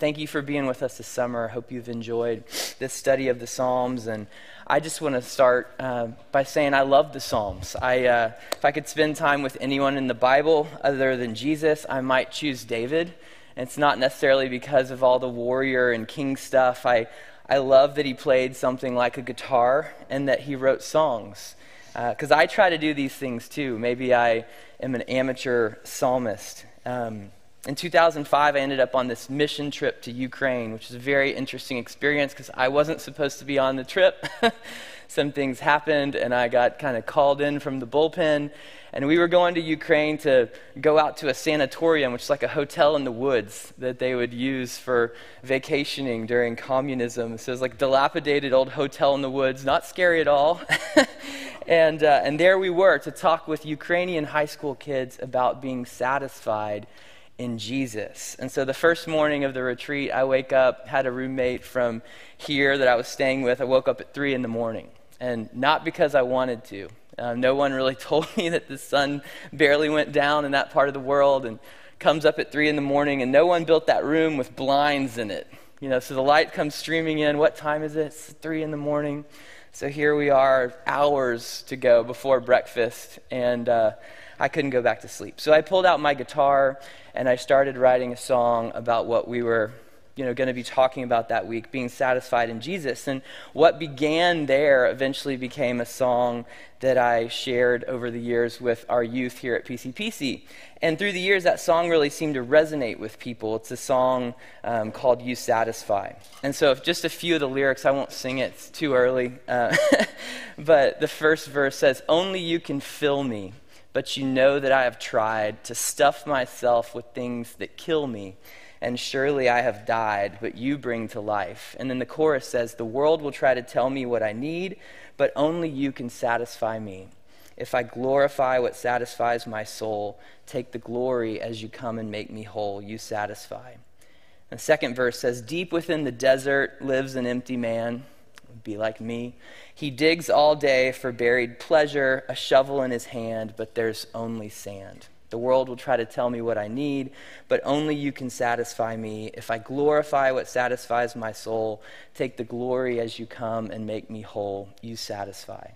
thank you for being with us this summer. I hope you've enjoyed this study of the Psalms. And I just want to start uh, by saying I love the Psalms. I, uh, if I could spend time with anyone in the Bible other than Jesus, I might choose David. And it's not necessarily because of all the warrior and king stuff. I, I love that he played something like a guitar and that he wrote songs. Because uh, I try to do these things too. Maybe I am an amateur psalmist. Um, in 2005, I ended up on this mission trip to Ukraine, which was a very interesting experience because I wasn't supposed to be on the trip. Some things happened, and I got kind of called in from the bullpen. And we were going to Ukraine to go out to a sanatorium, which is like a hotel in the woods that they would use for vacationing during communism. So it was like dilapidated old hotel in the woods, not scary at all. and, uh, and there we were to talk with Ukrainian high school kids about being satisfied in Jesus. And so the first morning of the retreat, I wake up, had a roommate from here that I was staying with. I woke up at 3 in the morning. And not because I wanted to. Uh, no one really told me that the sun barely went down in that part of the world and comes up at 3 in the morning, and no one built that room with blinds in it. You know, so the light comes streaming in. What time is it? It's 3 in the morning. So here we are, hours to go before breakfast, and uh, I couldn't go back to sleep. So I pulled out my guitar and I started writing a song about what we were you know, going to be talking about that week, being satisfied in Jesus. And what began there eventually became a song that I shared over the years with our youth here at PCPC. And through the years, that song really seemed to resonate with people. It's a song um, called You Satisfy. And so, just a few of the lyrics, I won't sing it, it's too early. Uh, but the first verse says, Only you can fill me but you know that I have tried to stuff myself with things that kill me. And surely I have died, but you bring to life. And then the chorus says, The world will try to tell me what I need, but only you can satisfy me. If I glorify what satisfies my soul, take the glory as you come and make me whole. You satisfy. And the second verse says, Deep within the desert lives an empty man be like me. He digs all day for buried pleasure, a shovel in his hand, but there's only sand. The world will try to tell me what I need, but only you can satisfy me. If I glorify what satisfies my soul, take the glory as you come and make me whole. You satisfy.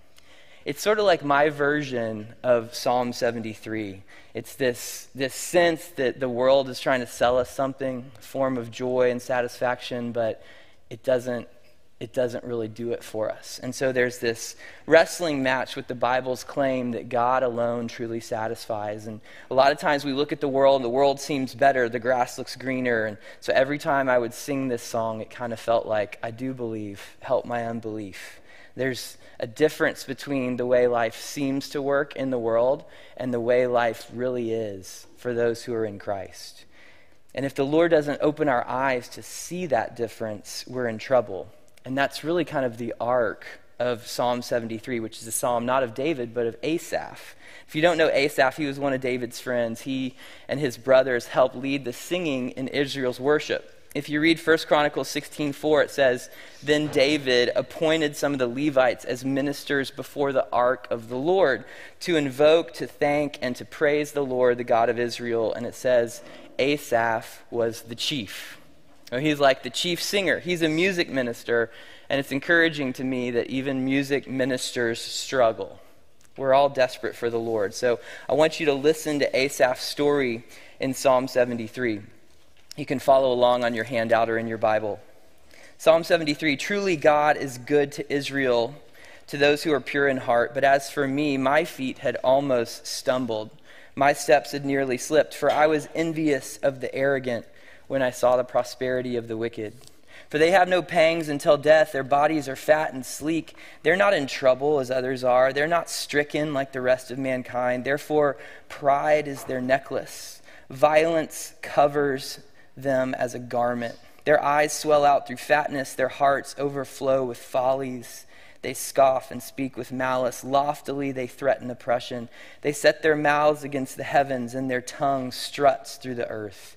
It's sort of like my version of Psalm 73. It's this, this sense that the world is trying to sell us something, form of joy and satisfaction, but it doesn't it doesn't really do it for us. And so there's this wrestling match with the Bible's claim that God alone truly satisfies. And a lot of times we look at the world and the world seems better, the grass looks greener. And so every time I would sing this song, it kind of felt like, I do believe, help my unbelief. There's a difference between the way life seems to work in the world and the way life really is for those who are in Christ. And if the Lord doesn't open our eyes to see that difference, we're in trouble. And that's really kind of the arc of Psalm 73, which is a psalm not of David, but of Asaph. If you don't know Asaph, he was one of David's friends. He and his brothers helped lead the singing in Israel's worship. If you read 1 Chronicles 16:4, it says, Then David appointed some of the Levites as ministers before the ark of the Lord to invoke, to thank, and to praise the Lord, the God of Israel. And it says, Asaph was the chief. He's like the chief singer, he's a music minister, and it's encouraging to me that even music ministers struggle. We're all desperate for the Lord. So I want you to listen to Asaph's story in Psalm 73. You can follow along on your handout or in your Bible. Psalm 73 Truly God is good to Israel, to those who are pure in heart. But as for me, my feet had almost stumbled. My steps had nearly slipped, for I was envious of the arrogant when I saw the prosperity of the wicked. For they have no pangs until death. Their bodies are fat and sleek. They're not in trouble as others are. They're not stricken like the rest of mankind. Therefore, pride is their necklace. Violence covers them as a garment. Their eyes swell out through fatness. Their hearts overflow with follies. They scoff and speak with malice. Loftily they threaten oppression. They set their mouths against the heavens, and their tongue struts through the earth.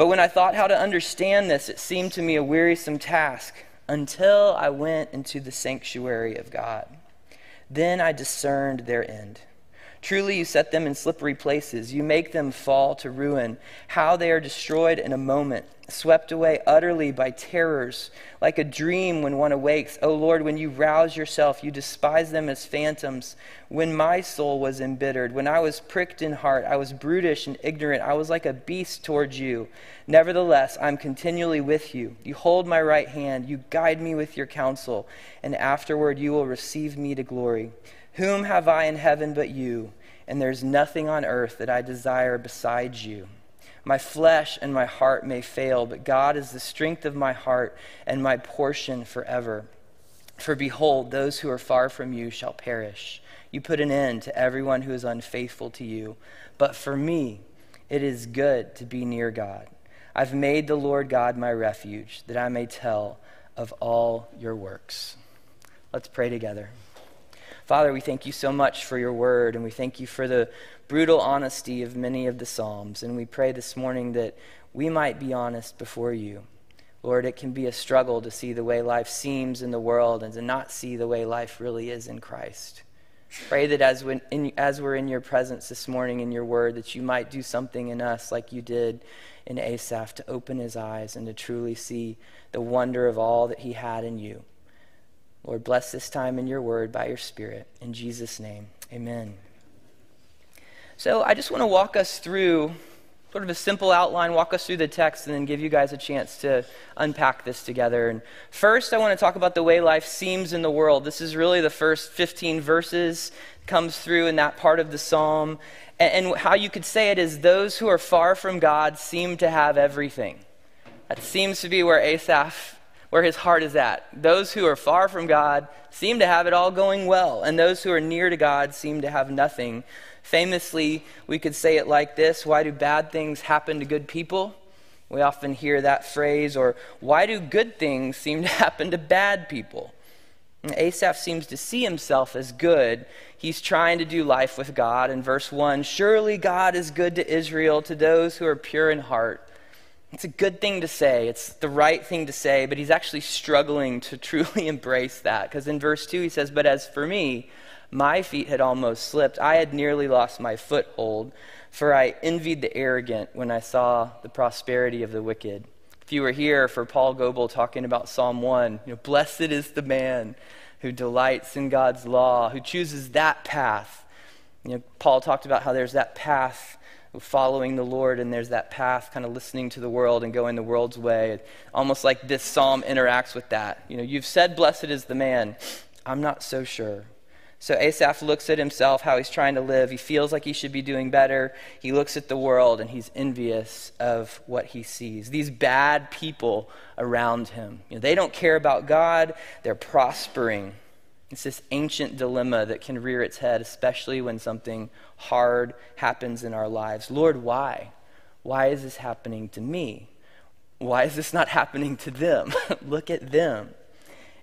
But when I thought how to understand this, it seemed to me a wearisome task until I went into the sanctuary of God. Then I discerned their end. Truly, you set them in slippery places. You make them fall to ruin. How they are destroyed in a moment, swept away utterly by terrors, like a dream when one awakes. O oh Lord, when you rouse yourself, you despise them as phantoms. When my soul was embittered, when I was pricked in heart, I was brutish and ignorant. I was like a beast towards you. Nevertheless, I'm continually with you. You hold my right hand. You guide me with your counsel, and afterward you will receive me to glory. Whom have I in heaven but you? And there's nothing on earth that I desire besides you. My flesh and my heart may fail, but God is the strength of my heart and my portion forever. For behold, those who are far from you shall perish. You put an end to everyone who is unfaithful to you. But for me, it is good to be near God. I've made the Lord God my refuge, that I may tell of all your works. Let's pray together. Father, we thank you so much for your word, and we thank you for the brutal honesty of many of the Psalms. And we pray this morning that we might be honest before you. Lord, it can be a struggle to see the way life seems in the world and to not see the way life really is in Christ. Pray that as, when, in, as we're in your presence this morning in your word, that you might do something in us like you did in Asaph to open his eyes and to truly see the wonder of all that he had in you. Lord, bless this time in your word by your Spirit. In Jesus' name, amen. So I just want to walk us through sort of a simple outline, walk us through the text, and then give you guys a chance to unpack this together. And first, I want to talk about the way life seems in the world. This is really the first 15 verses comes through in that part of the psalm. And, and how you could say it is those who are far from God seem to have everything. That seems to be where Asaph where his heart is at. Those who are far from God seem to have it all going well, and those who are near to God seem to have nothing. Famously, we could say it like this Why do bad things happen to good people? We often hear that phrase, or why do good things seem to happen to bad people? And Asaph seems to see himself as good. He's trying to do life with God. In verse 1, surely God is good to Israel, to those who are pure in heart. It's a good thing to say. It's the right thing to say, but he's actually struggling to truly embrace that. Because in verse 2, he says, But as for me, my feet had almost slipped. I had nearly lost my foothold, for I envied the arrogant when I saw the prosperity of the wicked. If you were here for Paul Goebel talking about Psalm 1, you know, blessed is the man who delights in God's law, who chooses that path. You know, Paul talked about how there's that path following the Lord, and there's that path kind of listening to the world and going the world's way. Almost like this psalm interacts with that. You know, you've said, Blessed is the man. I'm not so sure. So Asaph looks at himself, how he's trying to live. He feels like he should be doing better. He looks at the world and he's envious of what he sees. These bad people around him. You know, they don't care about God, they're prospering. It's this ancient dilemma that can rear its head, especially when something hard happens in our lives. Lord, why? Why is this happening to me? Why is this not happening to them? Look at them.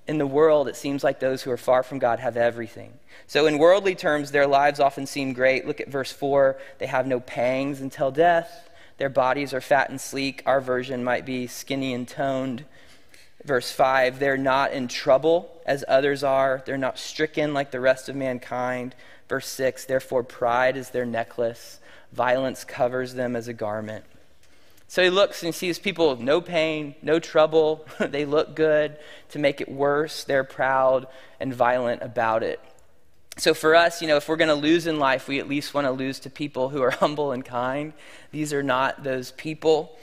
In the world, it seems like those who are far from God have everything. So, in worldly terms, their lives often seem great. Look at verse 4. They have no pangs until death. Their bodies are fat and sleek. Our version might be skinny and toned. Verse 5 They're not in trouble as others are, they're not stricken like the rest of mankind. Verse 6 Therefore, pride is their necklace, violence covers them as a garment. So he looks and sees people with no pain, no trouble. they look good. To make it worse, they're proud and violent about it. So for us, you know, if we're going to lose in life, we at least want to lose to people who are humble and kind. These are not those people.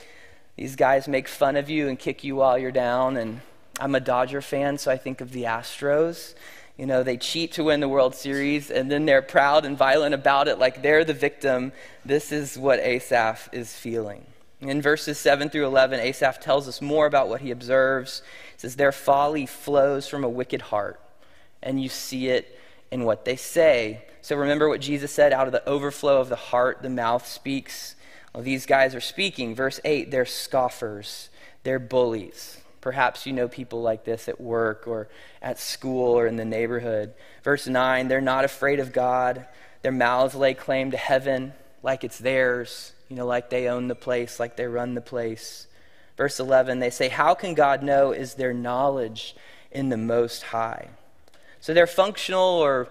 These guys make fun of you and kick you while you're down. And I'm a Dodger fan, so I think of the Astros. You know, they cheat to win the World Series, and then they're proud and violent about it, like they're the victim. This is what Asaph is feeling. In verses 7 through 11, Asaph tells us more about what he observes. He says, Their folly flows from a wicked heart, and you see it in what they say. So remember what Jesus said out of the overflow of the heart, the mouth speaks. These guys are speaking. Verse 8, they're scoffers, they're bullies. Perhaps you know people like this at work or at school or in the neighborhood. Verse 9, they're not afraid of God. Their mouths lay claim to heaven like it's theirs, you know, like they own the place, like they run the place. Verse 11, they say, How can God know? Is their knowledge in the Most High? So they're functional or,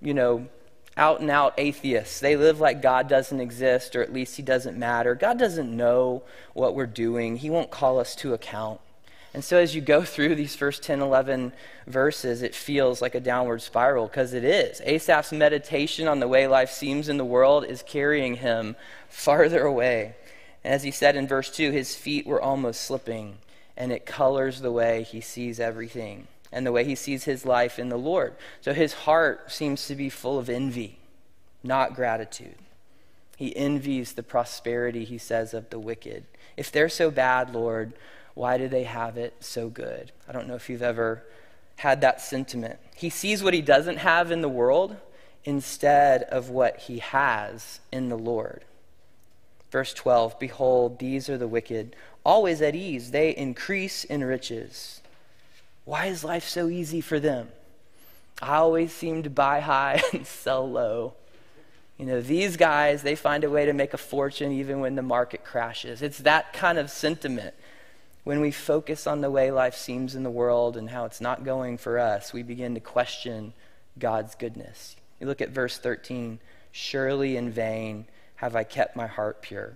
you know, out and out atheists. They live like God doesn't exist, or at least He doesn't matter. God doesn't know what we're doing, He won't call us to account. And so as you go through these first 10, 11 verses, it feels like a downward spiral because it is. Asaph's meditation on the way life seems in the world is carrying him farther away. And as he said in verse 2, his feet were almost slipping, and it colors the way he sees everything and the way he sees his life in the Lord. So his heart seems to be full of envy, not gratitude. He envies the prosperity, he says, of the wicked. If they're so bad, Lord, why do they have it so good? I don't know if you've ever had that sentiment. He sees what he doesn't have in the world instead of what he has in the Lord. Verse 12 Behold, these are the wicked, always at ease. They increase in riches. Why is life so easy for them? I always seem to buy high and sell low. You know, these guys, they find a way to make a fortune even when the market crashes. It's that kind of sentiment when we focus on the way life seems in the world and how it's not going for us, we begin to question God's goodness. You look at verse 13 Surely in vain have I kept my heart pure.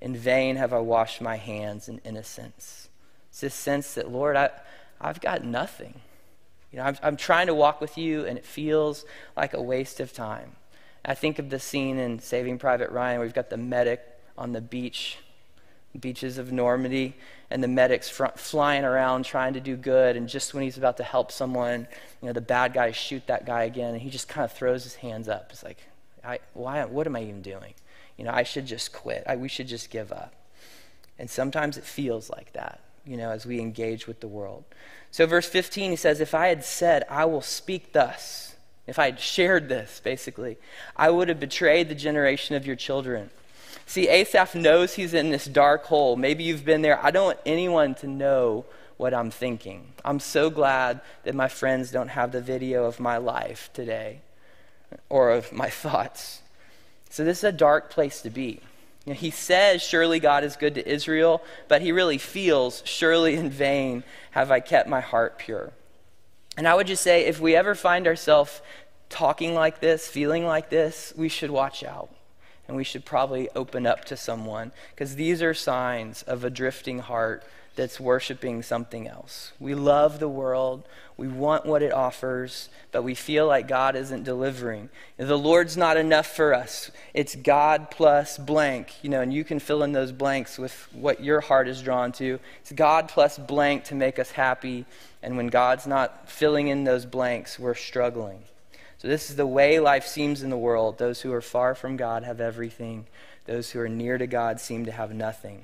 In vain have I washed my hands in innocence. It's this sense that, Lord, I, I've got nothing. You know, I'm, I'm trying to walk with you, and it feels like a waste of time. I think of the scene in Saving Private Ryan where we've got the medic on the beach beaches of Normandy, and the medics flying around trying to do good. And just when he's about to help someone, you know, the bad guys shoot that guy again, and he just kind of throws his hands up. It's like, I, why? What am I even doing? You know, I should just quit. I, we should just give up. And sometimes it feels like that, you know, as we engage with the world. So, verse 15, he says, If I had said, I will speak thus, if I had shared this, basically, I would have betrayed the generation of your children. See, Asaph knows he's in this dark hole. Maybe you've been there. I don't want anyone to know what I'm thinking. I'm so glad that my friends don't have the video of my life today or of my thoughts. So, this is a dark place to be. You know, he says, Surely God is good to Israel, but he really feels, Surely in vain have I kept my heart pure. And I would just say, if we ever find ourselves talking like this, feeling like this, we should watch out and we should probably open up to someone because these are signs of a drifting heart that's worshiping something else. We love the world, we want what it offers, but we feel like God isn't delivering. The Lord's not enough for us. It's God plus blank, you know, and you can fill in those blanks with what your heart is drawn to. It's God plus blank to make us happy, and when God's not filling in those blanks, we're struggling. So, this is the way life seems in the world. Those who are far from God have everything, those who are near to God seem to have nothing.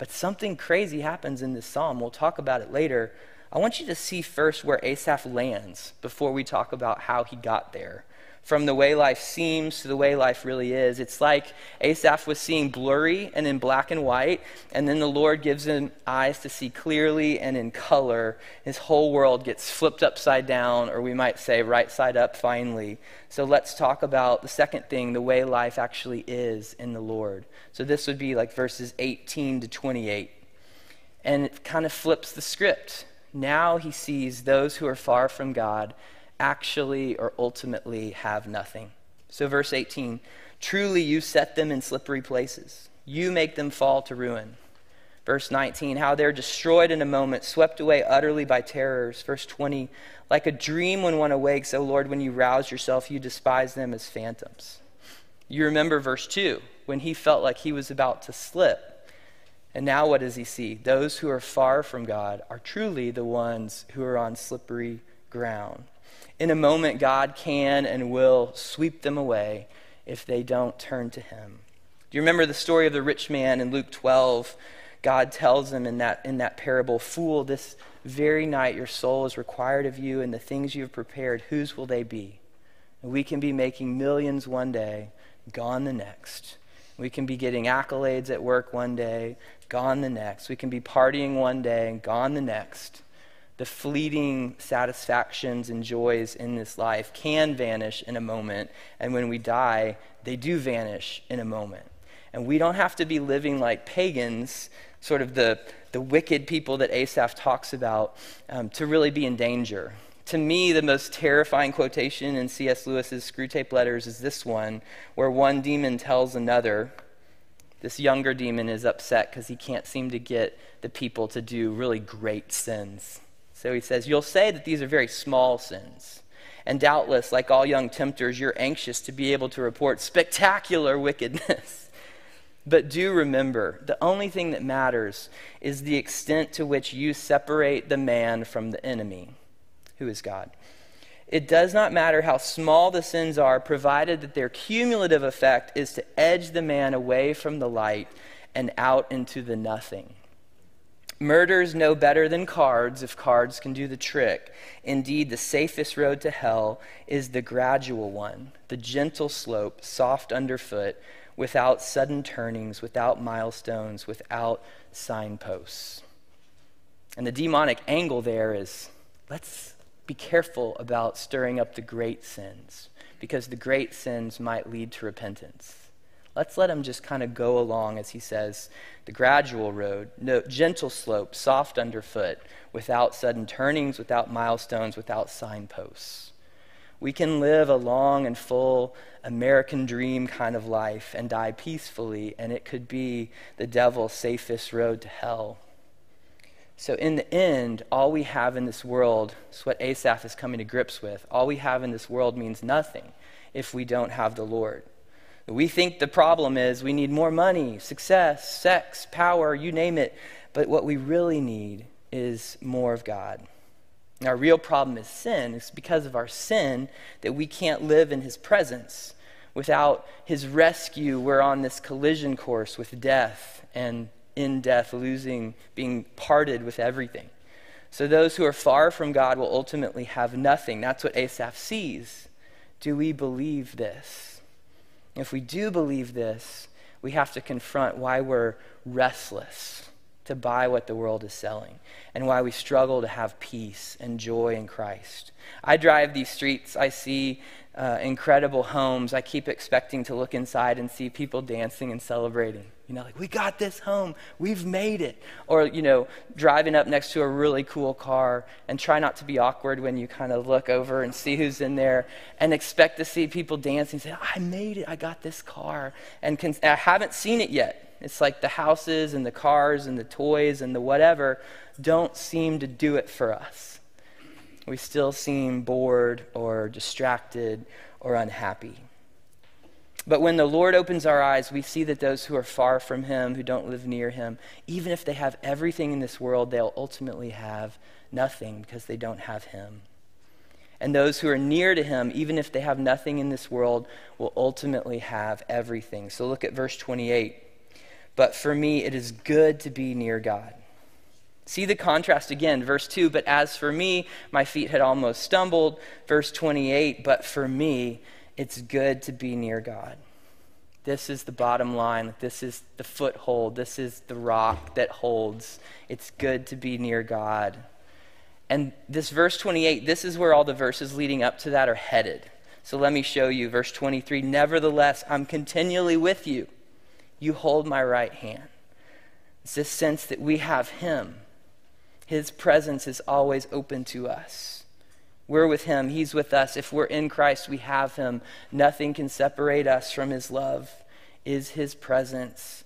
But something crazy happens in this psalm. We'll talk about it later. I want you to see first where Asaph lands before we talk about how he got there from the way life seems to the way life really is. It's like Asaph was seeing blurry and in black and white, and then the Lord gives him eyes to see clearly and in color. His whole world gets flipped upside down, or we might say right side up finally. So let's talk about the second thing, the way life actually is in the Lord. So this would be like verses 18 to 28. And it kind of flips the script. Now he sees those who are far from God actually or ultimately have nothing. So, verse 18 truly you set them in slippery places, you make them fall to ruin. Verse 19, how they're destroyed in a moment, swept away utterly by terrors. Verse 20, like a dream when one awakes, O Lord, when you rouse yourself, you despise them as phantoms. You remember verse 2, when he felt like he was about to slip. And now what does he see? Those who are far from God are truly the ones who are on slippery ground in a moment, God can and will sweep them away if they don't turn to Him. Do you remember the story of the rich man in Luke 12? God tells him in that, in that parable, Fool, this very night your soul is required of you, and the things you have prepared, whose will they be? And we can be making millions one day, gone the next. We can be getting accolades at work one day, gone the next. We can be partying one day and gone the next. The fleeting satisfactions and joys in this life can vanish in a moment. And when we die, they do vanish in a moment. And we don't have to be living like pagans, sort of the, the wicked people that Asaph talks about, um, to really be in danger. To me, the most terrifying quotation in C.S. Lewis's Screwtape Letters is this one, where one demon tells another, this younger demon is upset because he can't seem to get the people to do really great sins. So he says, You'll say that these are very small sins. And doubtless, like all young tempters, you're anxious to be able to report spectacular wickedness. but do remember, the only thing that matters is the extent to which you separate the man from the enemy who is God. It does not matter how small the sins are, provided that their cumulative effect is to edge the man away from the light and out into the nothing. Murders no better than cards if cards can do the trick. Indeed, the safest road to hell is the gradual one, the gentle slope, soft underfoot, without sudden turnings, without milestones, without signposts. And the demonic angle there is let's be careful about stirring up the great sins because the great sins might lead to repentance. Let's let him just kind of go along, as he says, the gradual road, no, gentle slope, soft underfoot, without sudden turnings, without milestones, without signposts. We can live a long and full American dream kind of life and die peacefully, and it could be the devil's safest road to hell. So, in the end, all we have in this world is what Asaph is coming to grips with. All we have in this world means nothing if we don't have the Lord. We think the problem is we need more money, success, sex, power, you name it. But what we really need is more of God. Our real problem is sin. It's because of our sin that we can't live in His presence. Without His rescue, we're on this collision course with death and in death, losing, being parted with everything. So those who are far from God will ultimately have nothing. That's what Asaph sees. Do we believe this? If we do believe this, we have to confront why we're restless to buy what the world is selling and why we struggle to have peace and joy in Christ. I drive these streets, I see uh, incredible homes. I keep expecting to look inside and see people dancing and celebrating. You know, like, we got this home, we've made it. Or, you know, driving up next to a really cool car and try not to be awkward when you kind of look over and see who's in there and expect to see people dancing and say, I made it, I got this car. And can, I haven't seen it yet. It's like the houses and the cars and the toys and the whatever don't seem to do it for us. We still seem bored or distracted or unhappy. But when the Lord opens our eyes, we see that those who are far from Him, who don't live near Him, even if they have everything in this world, they'll ultimately have nothing because they don't have Him. And those who are near to Him, even if they have nothing in this world, will ultimately have everything. So look at verse 28. But for me, it is good to be near God. See the contrast again. Verse 2 But as for me, my feet had almost stumbled. Verse 28 But for me, it's good to be near God. This is the bottom line. This is the foothold. This is the rock that holds. It's good to be near God. And this verse 28, this is where all the verses leading up to that are headed. So let me show you. Verse 23 Nevertheless, I'm continually with you. You hold my right hand. It's this sense that we have Him, His presence is always open to us. We're with him. He's with us. If we're in Christ, we have him. Nothing can separate us from his love. Is his presence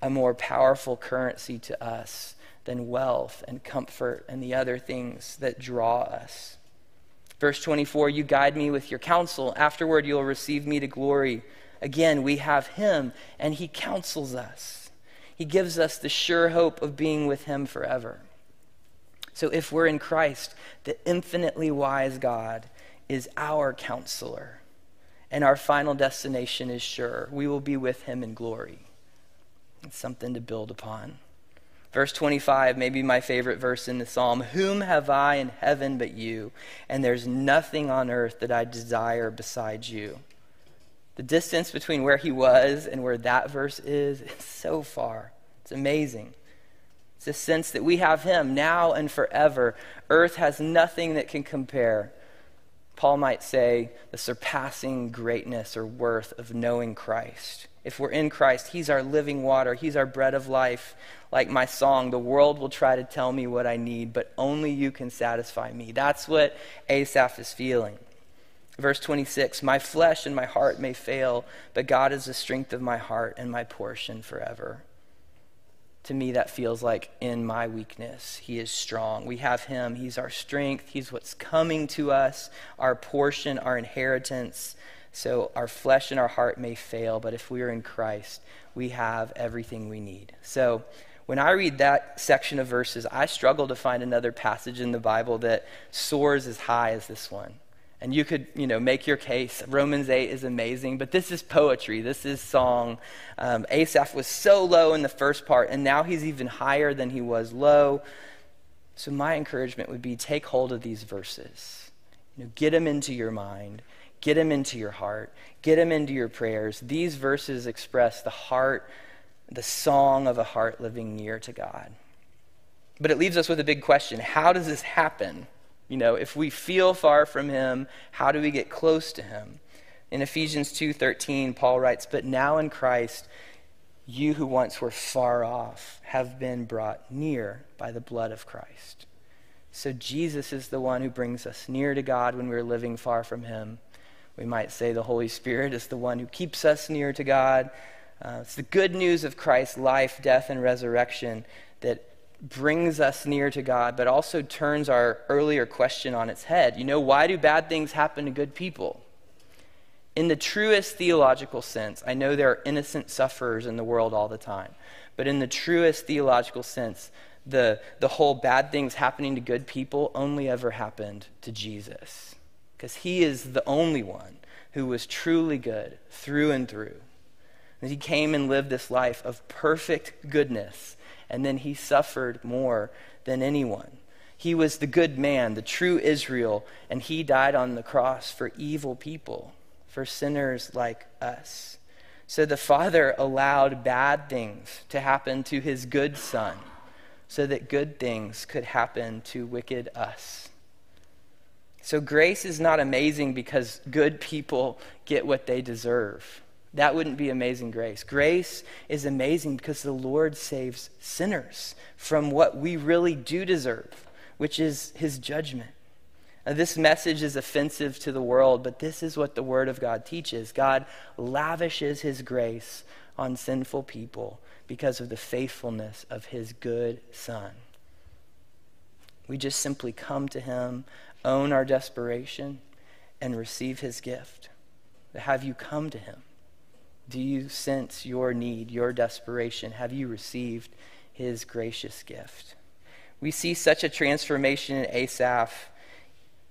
a more powerful currency to us than wealth and comfort and the other things that draw us? Verse 24 You guide me with your counsel. Afterward, you'll receive me to glory. Again, we have him, and he counsels us. He gives us the sure hope of being with him forever. So if we're in Christ, the infinitely wise God is our counselor, and our final destination is sure. We will be with him in glory. It's something to build upon. Verse 25, maybe my favorite verse in the psalm Whom have I in heaven but you? And there's nothing on earth that I desire besides you. The distance between where he was and where that verse is, is so far. It's amazing. It's a sense that we have him now and forever. Earth has nothing that can compare. Paul might say the surpassing greatness or worth of knowing Christ. If we're in Christ, He's our living water, He's our bread of life. Like my song, the world will try to tell me what I need, but only you can satisfy me. That's what Asaph is feeling. Verse 26 My flesh and my heart may fail, but God is the strength of my heart and my portion forever to me, that feels like in my weakness, He is strong. We have Him. He's our strength. He's what's coming to us, our portion, our inheritance. So our flesh and our heart may fail, but if we are in Christ, we have everything we need. So when I read that section of verses, I struggle to find another passage in the Bible that soars as high as this one. And you could, you know, make your case. Romans 8 is amazing, but this is poetry. This is song. Um, Asaph was so low in the first part, and now he's even higher than he was low. So my encouragement would be take hold of these verses. You know, get them into your mind. Get them into your heart. Get them into your prayers. These verses express the heart, the song of a heart living near to God. But it leaves us with a big question How does this happen? You know, if we feel far from him, how do we get close to him? In Ephesians 2:13, Paul writes, "But now in Christ, you who once were far off have been brought near by the blood of Christ." So Jesus is the one who brings us near to God when we're living far from him. We might say the Holy Spirit is the one who keeps us near to God. Uh, it's the good news of Christ's life, death, and resurrection that brings us near to God, but also turns our earlier question on its head. You know, why do bad things happen to good people? In the truest theological sense, I know there are innocent sufferers in the world all the time, but in the truest theological sense, the, the whole bad things happening to good people only ever happened to Jesus. Because he is the only one who was truly good through and through. And he came and lived this life of perfect goodness and then he suffered more than anyone. He was the good man, the true Israel, and he died on the cross for evil people, for sinners like us. So the Father allowed bad things to happen to his good Son, so that good things could happen to wicked us. So grace is not amazing because good people get what they deserve. That wouldn't be amazing grace. Grace is amazing because the Lord saves sinners from what we really do deserve, which is his judgment. Now, this message is offensive to the world, but this is what the Word of God teaches. God lavishes his grace on sinful people because of the faithfulness of his good Son. We just simply come to him, own our desperation, and receive his gift. Have you come to him? Do you sense your need, your desperation? Have you received his gracious gift? We see such a transformation in Asaph.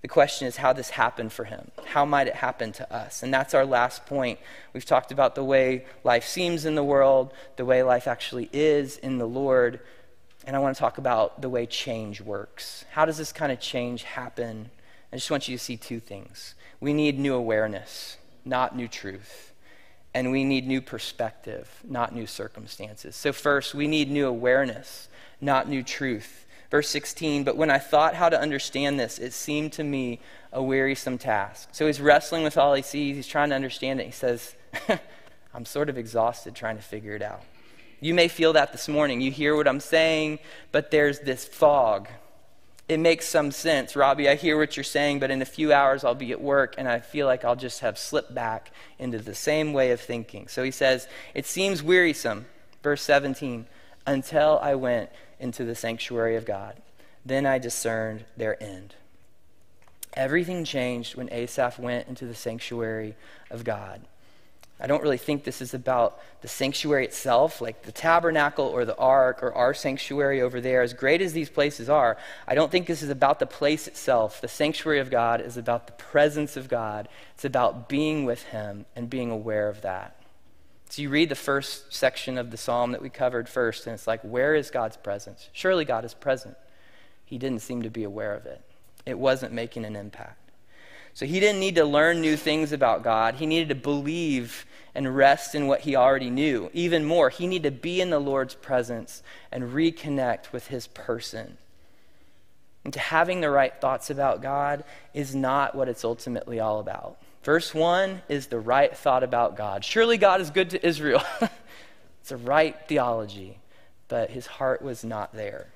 The question is how this happened for him. How might it happen to us? And that's our last point. We've talked about the way life seems in the world, the way life actually is in the Lord. And I want to talk about the way change works. How does this kind of change happen? I just want you to see two things. We need new awareness, not new truth and we need new perspective, not new circumstances. So, first, we need new awareness, not new truth. Verse 16, but when I thought how to understand this, it seemed to me a wearisome task. So he's wrestling with all he sees, he's trying to understand it. He says, I'm sort of exhausted trying to figure it out. You may feel that this morning. You hear what I'm saying, but there's this fog it makes some sense. Robbie, I hear what you're saying, but in a few hours I'll be at work and I feel like I'll just have slipped back into the same way of thinking. So he says, It seems wearisome, verse 17, until I went into the sanctuary of God. Then I discerned their end. Everything changed when Asaph went into the sanctuary of God. I don't really think this is about the sanctuary itself, like the tabernacle or the ark or our sanctuary over there. As great as these places are, I don't think this is about the place itself. The sanctuary of God is about the presence of God, it's about being with Him and being aware of that. So you read the first section of the psalm that we covered first, and it's like, where is God's presence? Surely God is present. He didn't seem to be aware of it, it wasn't making an impact. So he didn't need to learn new things about God. He needed to believe and rest in what he already knew. Even more, he needed to be in the Lord's presence and reconnect with his person. And to having the right thoughts about God is not what it's ultimately all about. Verse 1 is the right thought about God. Surely God is good to Israel. it's a right theology, but his heart was not there.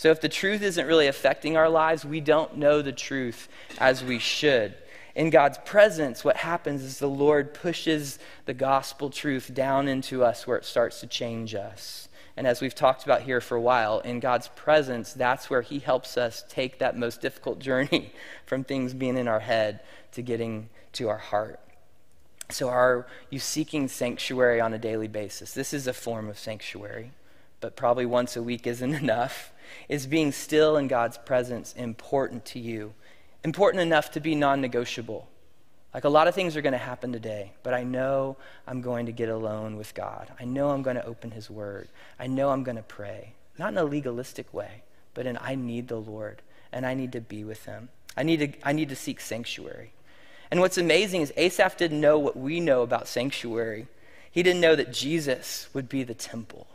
So if the truth isn't really affecting our lives, we don't know the truth as we should. In God's presence, what happens is the Lord pushes the gospel truth down into us where it starts to change us. And as we've talked about here for a while, in God's presence, that's where He helps us take that most difficult journey from things being in our head to getting to our heart. So, are you seeking sanctuary on a daily basis? This is a form of sanctuary, but probably once a week isn't enough. Is being still in God's presence important to you? Important enough to be non negotiable? Like a lot of things are going to happen today, but I know I'm going to get alone with God. I know I'm going to open His Word. I know I'm going to pray. Not in a legalistic way, but in I need the Lord and I need to be with Him. I need to, I need to seek sanctuary. And what's amazing is Asaph didn't know what we know about sanctuary. He didn't know that Jesus would be the temple.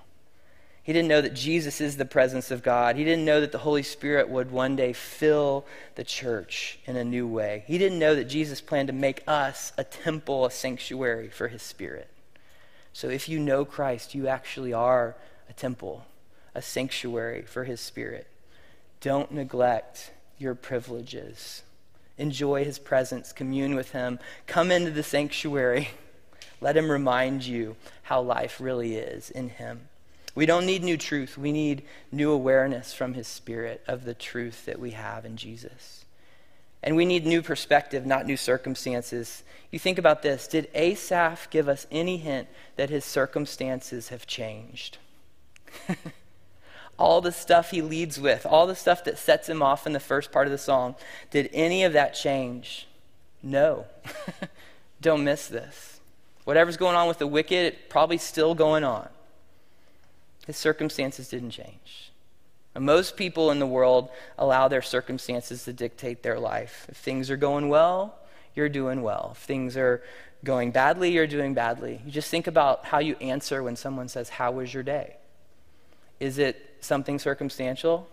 He didn't know that Jesus is the presence of God. He didn't know that the Holy Spirit would one day fill the church in a new way. He didn't know that Jesus planned to make us a temple, a sanctuary for his Spirit. So if you know Christ, you actually are a temple, a sanctuary for his Spirit. Don't neglect your privileges. Enjoy his presence, commune with him, come into the sanctuary. Let him remind you how life really is in him. We don't need new truth. We need new awareness from His Spirit of the truth that we have in Jesus. And we need new perspective, not new circumstances. You think about this Did Asaph give us any hint that his circumstances have changed? all the stuff he leads with, all the stuff that sets him off in the first part of the song, did any of that change? No. Don't miss this. Whatever's going on with the wicked, it's probably still going on. His circumstances didn't change. And most people in the world allow their circumstances to dictate their life. If things are going well, you're doing well. If things are going badly, you're doing badly. You just think about how you answer when someone says, How was your day? Is it something circumstantial?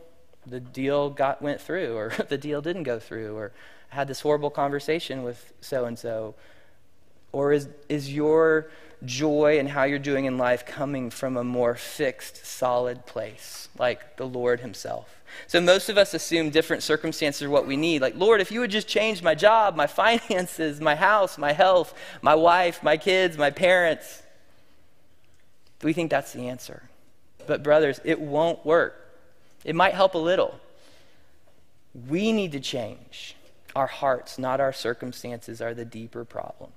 The deal got went through, or the deal didn't go through, or I had this horrible conversation with so and so. Or is, is your joy and how you're doing in life coming from a more fixed, solid place, like the Lord Himself. So most of us assume different circumstances are what we need. Like, Lord, if you would just change my job, my finances, my house, my health, my wife, my kids, my parents. We think that's the answer. But, brothers, it won't work. It might help a little. We need to change. Our hearts, not our circumstances, are the deeper problem.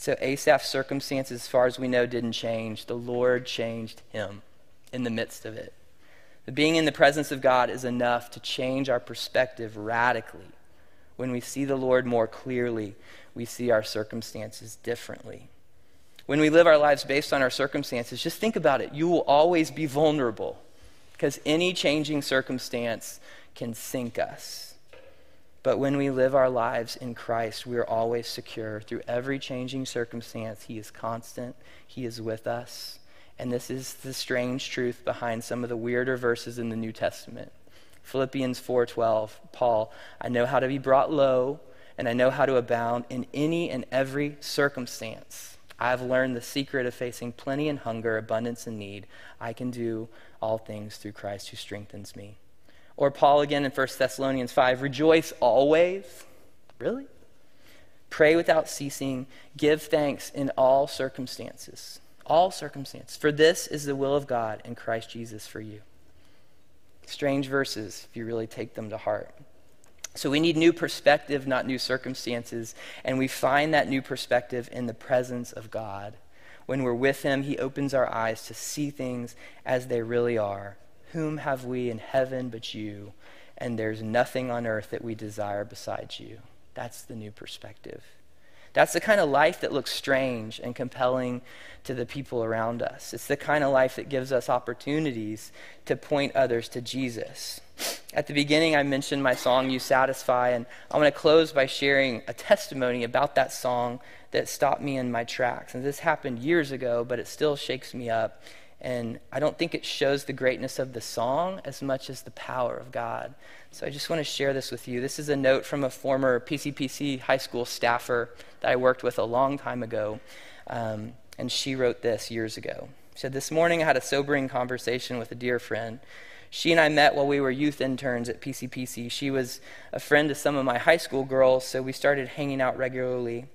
So Asaph's circumstances, as far as we know, didn't change. The Lord changed him in the midst of it. The being in the presence of God is enough to change our perspective radically. When we see the Lord more clearly, we see our circumstances differently. When we live our lives based on our circumstances, just think about it. You will always be vulnerable because any changing circumstance can sink us. But when we live our lives in Christ, we are always secure through every changing circumstance. He is constant, He is with us. And this is the strange truth behind some of the weirder verses in the New Testament. Philippians 4:12, Paul, I know how to be brought low, and I know how to abound in any and every circumstance. I have learned the secret of facing plenty and hunger, abundance and need. I can do all things through Christ who strengthens me. Or Paul again in 1 Thessalonians 5 rejoice always. Really? Pray without ceasing. Give thanks in all circumstances. All circumstances. For this is the will of God in Christ Jesus for you. Strange verses if you really take them to heart. So we need new perspective, not new circumstances. And we find that new perspective in the presence of God. When we're with Him, He opens our eyes to see things as they really are whom have we in heaven but you? And there's nothing on earth that we desire besides you. That's the new perspective. That's the kind of life that looks strange and compelling to the people around us. It's the kind of life that gives us opportunities to point others to Jesus. At the beginning, I mentioned my song, You Satisfy, and I want to close by sharing a testimony about that song that stopped me in my tracks. And this happened years ago, but it still shakes me up. And I don't think it shows the greatness of the song as much as the power of God. So I just want to share this with you. This is a note from a former PCPC high school staffer that I worked with a long time ago. Um, and she wrote this years ago. She said, This morning I had a sobering conversation with a dear friend. She and I met while we were youth interns at PCPC. She was a friend to some of my high school girls, so we started hanging out regularly.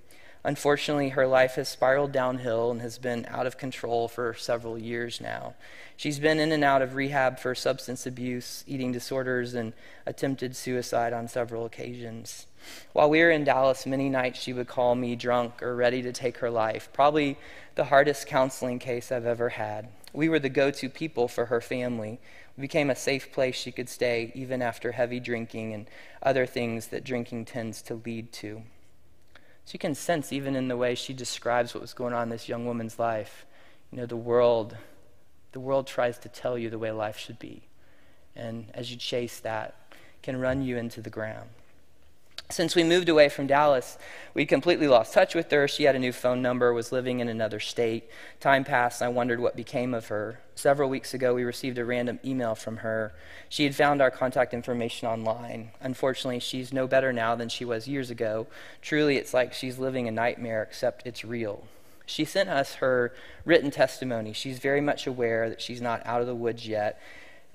Unfortunately, her life has spiraled downhill and has been out of control for several years now. She's been in and out of rehab for substance abuse, eating disorders, and attempted suicide on several occasions. While we were in Dallas, many nights she would call me drunk or ready to take her life. Probably the hardest counseling case I've ever had. We were the go to people for her family. We became a safe place she could stay even after heavy drinking and other things that drinking tends to lead to. So you can sense, even in the way she describes what was going on in this young woman's life, you know, the world, the world tries to tell you the way life should be. And as you chase that, can run you into the ground. Since we moved away from Dallas, we completely lost touch with her. She had a new phone number, was living in another state. Time passed, and I wondered what became of her. Several weeks ago, we received a random email from her. She had found our contact information online. Unfortunately, she's no better now than she was years ago. Truly, it's like she's living a nightmare, except it's real. She sent us her written testimony. She's very much aware that she's not out of the woods yet,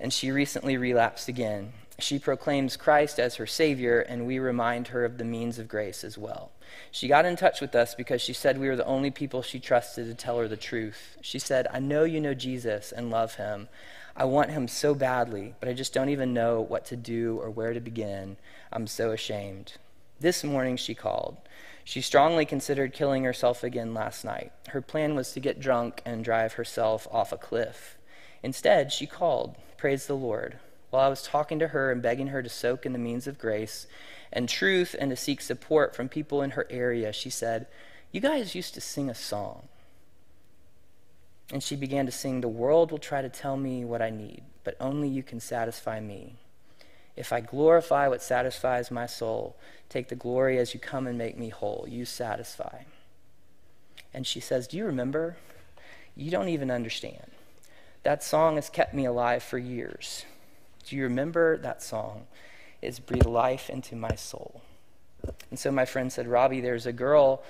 and she recently relapsed again. She proclaims Christ as her Savior, and we remind her of the means of grace as well. She got in touch with us because she said we were the only people she trusted to tell her the truth. She said, I know you know Jesus and love him. I want him so badly, but I just don't even know what to do or where to begin. I'm so ashamed. This morning she called. She strongly considered killing herself again last night. Her plan was to get drunk and drive herself off a cliff. Instead, she called. Praise the Lord while I was talking to her and begging her to soak in the means of grace and truth and to seek support from people in her area, she said, You guys used to sing a song. And she began to sing, The world will try to tell me what I need, but only you can satisfy me. If I glorify what satisfies my soul, take the glory as you come and make me whole. You satisfy. And she says, Do you remember? You don't even understand. That song has kept me alive for years. Do you remember that song? It's breathed life into my soul. And so my friend said, Robbie, there's a girl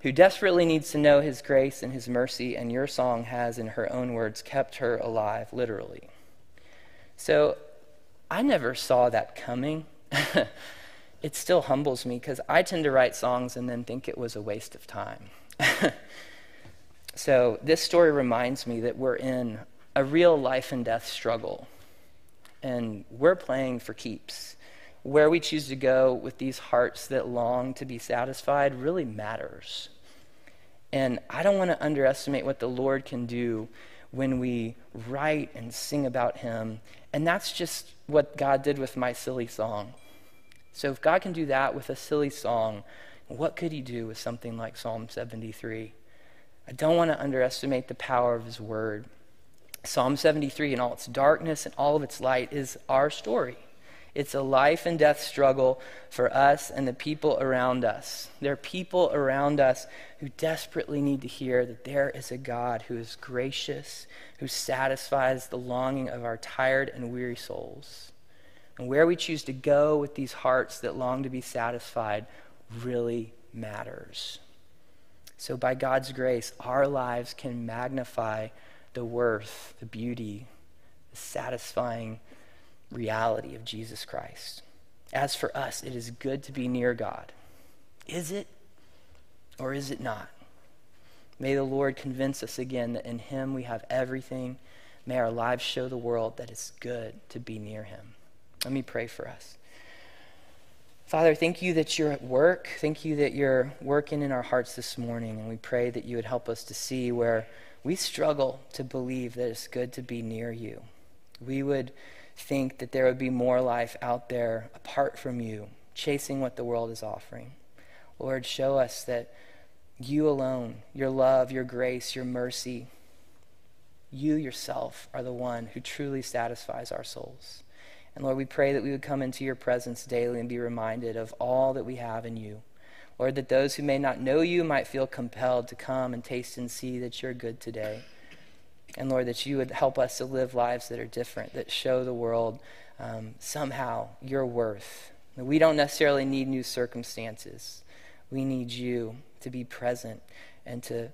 who desperately needs to know his grace and his mercy, and your song has, in her own words, kept her alive, literally. So I never saw that coming. it still humbles me because I tend to write songs and then think it was a waste of time. so this story reminds me that we're in a real life and death struggle and we're playing for keeps. Where we choose to go with these hearts that long to be satisfied really matters. And I don't want to underestimate what the Lord can do when we write and sing about Him. And that's just what God did with my silly song. So if God can do that with a silly song, what could He do with something like Psalm 73? I don't want to underestimate the power of His Word. Psalm 73 in all its darkness and all of its light is our story. It's a life and death struggle for us and the people around us. There are people around us who desperately need to hear that there is a God who is gracious, who satisfies the longing of our tired and weary souls. And where we choose to go with these hearts that long to be satisfied really matters. So, by God's grace, our lives can magnify the worth, the beauty, the satisfying reality of Jesus Christ. As for us, it is good to be near God. Is it or is it not? May the Lord convince us again that in Him we have everything. May our lives show the world that it's good to be near Him. Let me pray for us. Father, thank you that you're at work. Thank you that you're working in our hearts this morning. And we pray that you would help us to see where we struggle to believe that it's good to be near you. We would think that there would be more life out there apart from you, chasing what the world is offering. Lord, show us that You alone, your love, your grace, your mercy, you yourself are the one who truly satisfies our souls. And Lord, we pray that we would come into your presence daily and be reminded of all that we have in you. Lord, that those who may not know you might feel compelled to come and taste and see that you're good today. And Lord, that you would help us to live lives that are different, that show the world um, somehow your worth. We don't necessarily need new circumstances. We need you to be present and to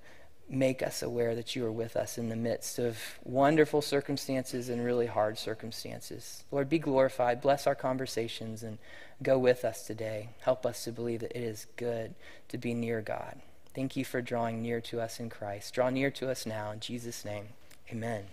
make us aware that you are with us in the midst of wonderful circumstances and really hard circumstances. Lord, be glorified. Bless our conversations and go with us today. Help us to believe that it is good to be near God. Thank you for drawing near to us in Christ. Draw near to us now. In Jesus' name, amen.